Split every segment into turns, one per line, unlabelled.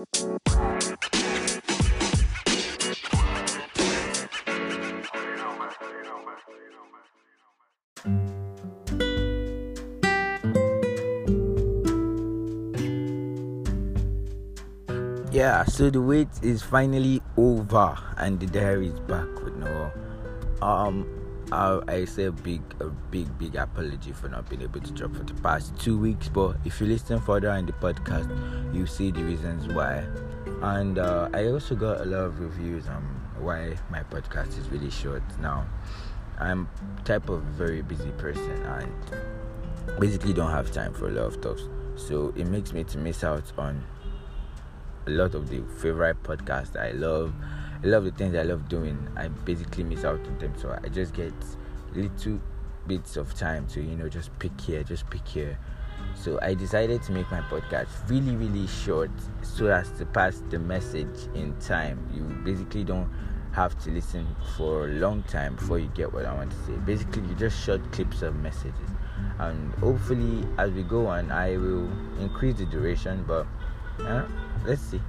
Yeah, so the wait is finally over and the diary is back with no um I, I say a big a big big apology for not being able to drop for the past two weeks but if you listen further in the podcast you see the reasons why and uh, I also got a lot of reviews on why my podcast is really short now I'm type of very busy person and basically don't have time for a lot of talks so it makes me to miss out on a lot of the favorite podcasts I love. Love the things I love doing. I basically miss out on them, so I just get little bits of time to you know just pick here, just pick here. So I decided to make my podcast really, really short, so as to pass the message in time. You basically don't have to listen for a long time before you get what I want to say. Basically, you just short clips of messages, and hopefully, as we go on, I will increase the duration, but. Uh, let's see.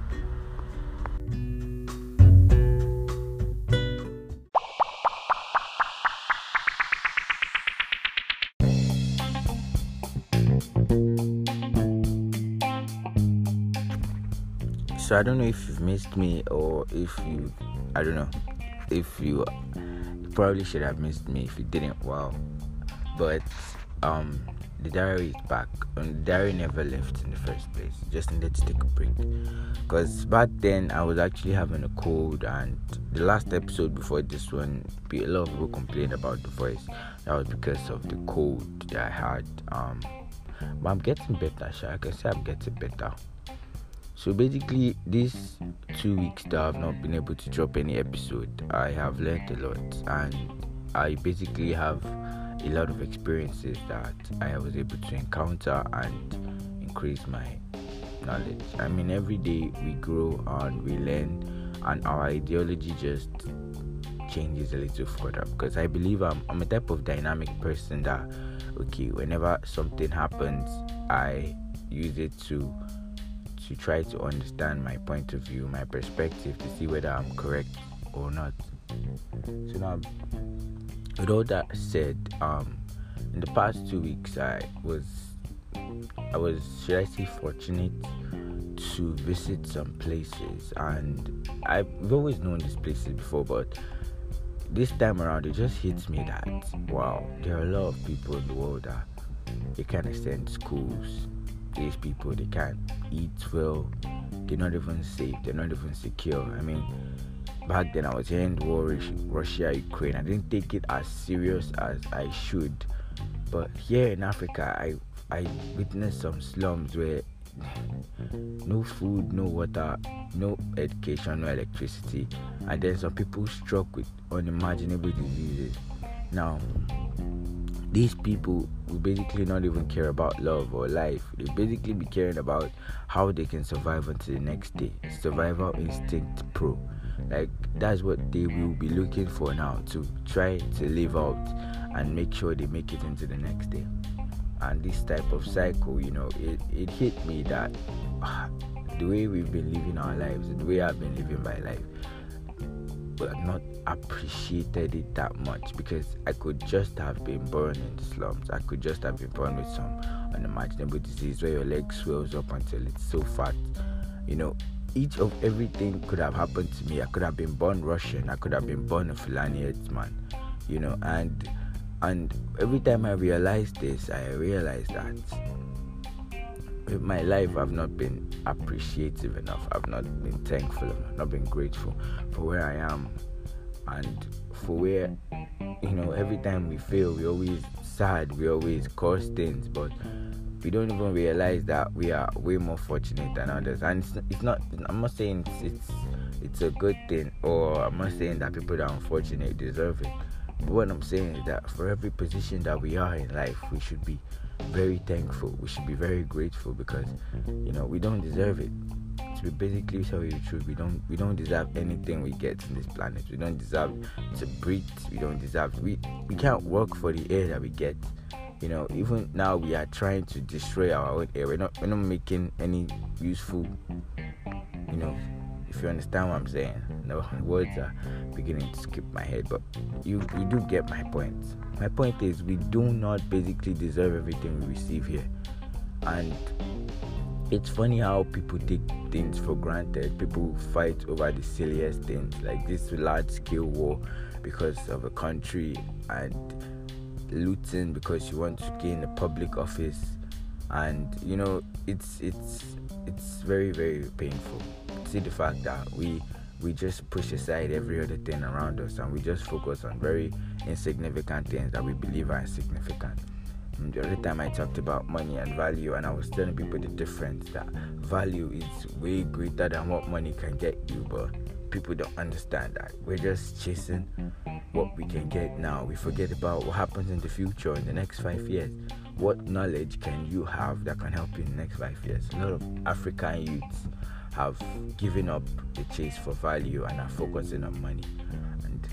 So I don't know if you've missed me or if you, I don't know, if you, probably should have missed me if you didn't. Wow, but um, the diary is back. And the diary never left in the first place. Just needed to take a break. Because back then i was actually having a cold and the last episode before this one a lot of people complained about the voice. That was because of the cold that i had. Um but i'm getting better sure. i can say i'm getting better so basically these two weeks that i've not been able to drop any episode i have learned a lot and i basically have a lot of experiences that I was able to encounter and increase my knowledge. I mean, every day we grow and we learn, and our ideology just changes a little further because I believe I'm, I'm a type of dynamic person that, okay, whenever something happens, I use it to to try to understand my point of view, my perspective, to see whether I'm correct or not. So now with all that said, um, in the past two weeks, I was, I was, should I say, fortunate to visit some places, and I've always known these places before, but this time around, it just hits me that wow, there are a lot of people in the world that they can't extend schools. These people they can't eat well. They're not even safe. They're not even secure. I mean back then I was hearing war Russia Ukraine. I didn't take it as serious as I should. But here in Africa, I I witnessed some slums where no food, no water, no education, no electricity, and then some people struck with unimaginable diseases. Now, these people will basically not even care about love or life. They basically be caring about how they can survive until the next day. Survival instinct pro. Like that's what they will be looking for now to try to live out and make sure they make it into the next day. And this type of cycle, you know, it, it hit me that uh, the way we've been living our lives, the way I've been living my life, but not appreciated it that much because I could just have been born in slums. I could just have been born with some unimaginable disease where your leg swells up until it's so fat. You know, each of everything could have happened to me. I could have been born Russian. I could have been born a Fulani man, you know. And and every time I realize this, I realize that my life, I've not been appreciative enough. I've not been thankful enough. Not been grateful for where I am, and for where you know. Every time we fail, we always sad. We always cause things, but we don't even realize that we are way more fortunate than others. And it's, it's not. I'm not saying it's, it's it's a good thing, or I'm not saying that people that are unfortunate deserve it. But what I'm saying is that for every position that we are in life, we should be very thankful. We should be very grateful because you know we don't deserve it. To be basically tell you the truth, we don't we don't deserve anything we get in this planet. We don't deserve to breathe. We don't deserve we we can't work for the air that we get you know even now we are trying to destroy our own air we're not we're not making any useful you know, if you understand what I'm saying. No words are beginning to skip my head, but you you do get my point. My point is we do not basically deserve everything we receive here. And it's funny how people take things for granted. People fight over the silliest things, like this large scale war because of a country and looting because you want to gain a public office and you know it's it's it's very very painful see the fact that we we just push aside every other thing around us and we just focus on very insignificant things that we believe are insignificant the other time I talked about money and value, and I was telling people the difference that value is way greater than what money can get you, but people don't understand that. We're just chasing what we can get now. We forget about what happens in the future in the next five years. What knowledge can you have that can help you in the next five years? A lot of African youths have given up the chase for value and are focusing on money. And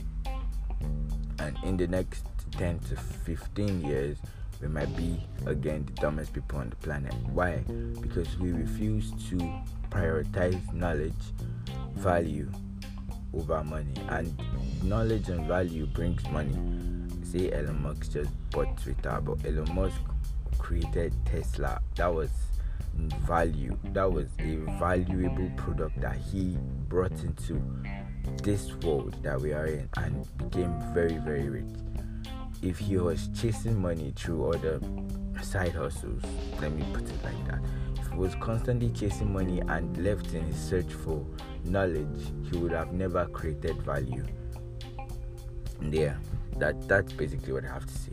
and in the next 10 to 15 years, we might be again the dumbest people on the planet. Why? Because we refuse to prioritize knowledge, value over money, and knowledge and value brings money. Say Elon Musk just bought Twitter, but Elon Musk created Tesla. That was value. That was a valuable product that he brought into this world that we are in and became very, very rich if he was chasing money through other side hustles, let me put it like that, if he was constantly chasing money and left in his search for knowledge, he would have never created value. Yeah, that that's basically what I have to say.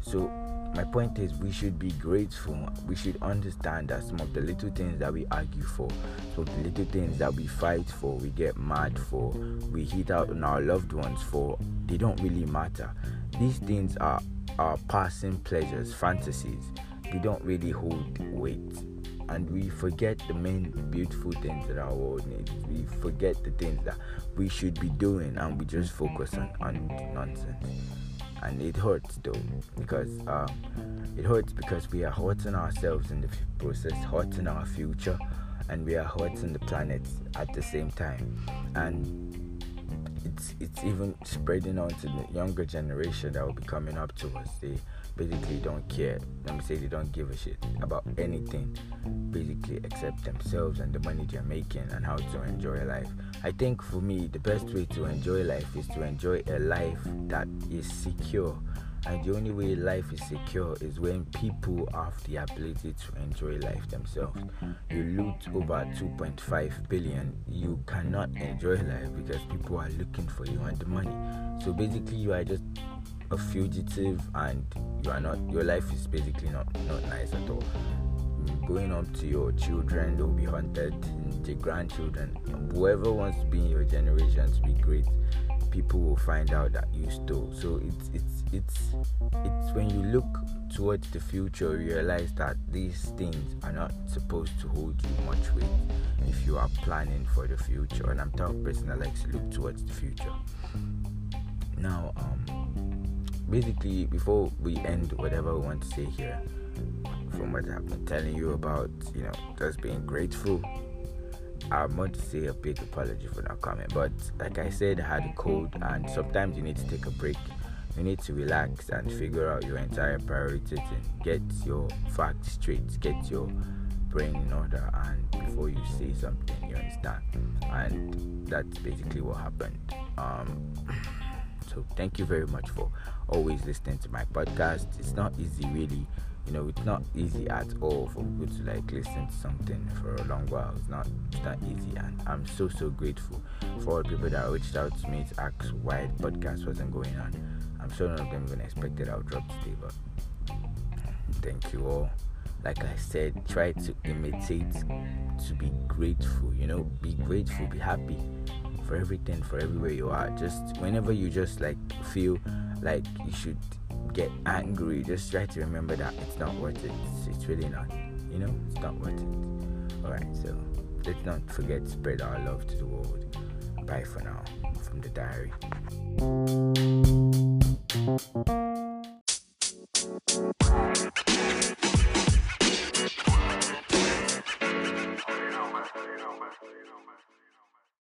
So my point is we should be grateful. We should understand that some of the little things that we argue for, some of the little things that we fight for, we get mad for, we hit out on our loved ones for, they don't really matter these things are are passing pleasures, fantasies. They don't really hold weight. And we forget the main beautiful things that our world needs. We forget the things that we should be doing and we just focus on, on nonsense. And it hurts though, because um, it hurts because we are hurting ourselves in the process, hurting our future, and we are hurting the planet at the same time. And it's it's even spreading on to the younger generation that will be coming up to us. They basically don't care. Let me say they don't give a shit about anything, basically except themselves and the money they're making and how to enjoy life. I think for me, the best way to enjoy life is to enjoy a life that is secure and the only way life is secure is when people have the ability to enjoy life themselves. You loot over 2.5 billion, you cannot enjoy life because people are looking for you and the money. So basically, you are just a fugitive and you are not, your life is basically not, not nice at all. Going up to your children, they'll be hunted, the grandchildren, whoever wants to be in your generation to be great people will find out that you stole. So it's it's it's it's when you look towards the future, you realize that these things are not supposed to hold you much weight if you are planning for the future. And I'm talking person that likes to look towards the future. Now, um, basically, before we end whatever we want to say here, from what I've been telling you about, you know, just being grateful I want to say a big apology for not coming, but like I said, I had a cold, and sometimes you need to take a break. You need to relax and figure out your entire priorities and get your facts straight, get your brain in order, and before you say something, you understand. And that's basically what happened. Um, so thank you very much for always listening to my podcast. It's not easy, really. You know it's not easy at all for people to like listen to something for a long while. It's not it's not easy. And i'm so so grateful for all people that reached out to me to ask why the podcast wasn't going on. I'm sure none of them even expected i'll drop today but thank you all. Like i said try to imitate to be grateful you know be grateful be happy for everything for everywhere you are just whenever you just like feel like you should get angry, just try to remember that it's not worth it. It's, it's really not. You know, it's not worth it. Alright, so let's not forget to spread our love to the world. Bye for now from the diary.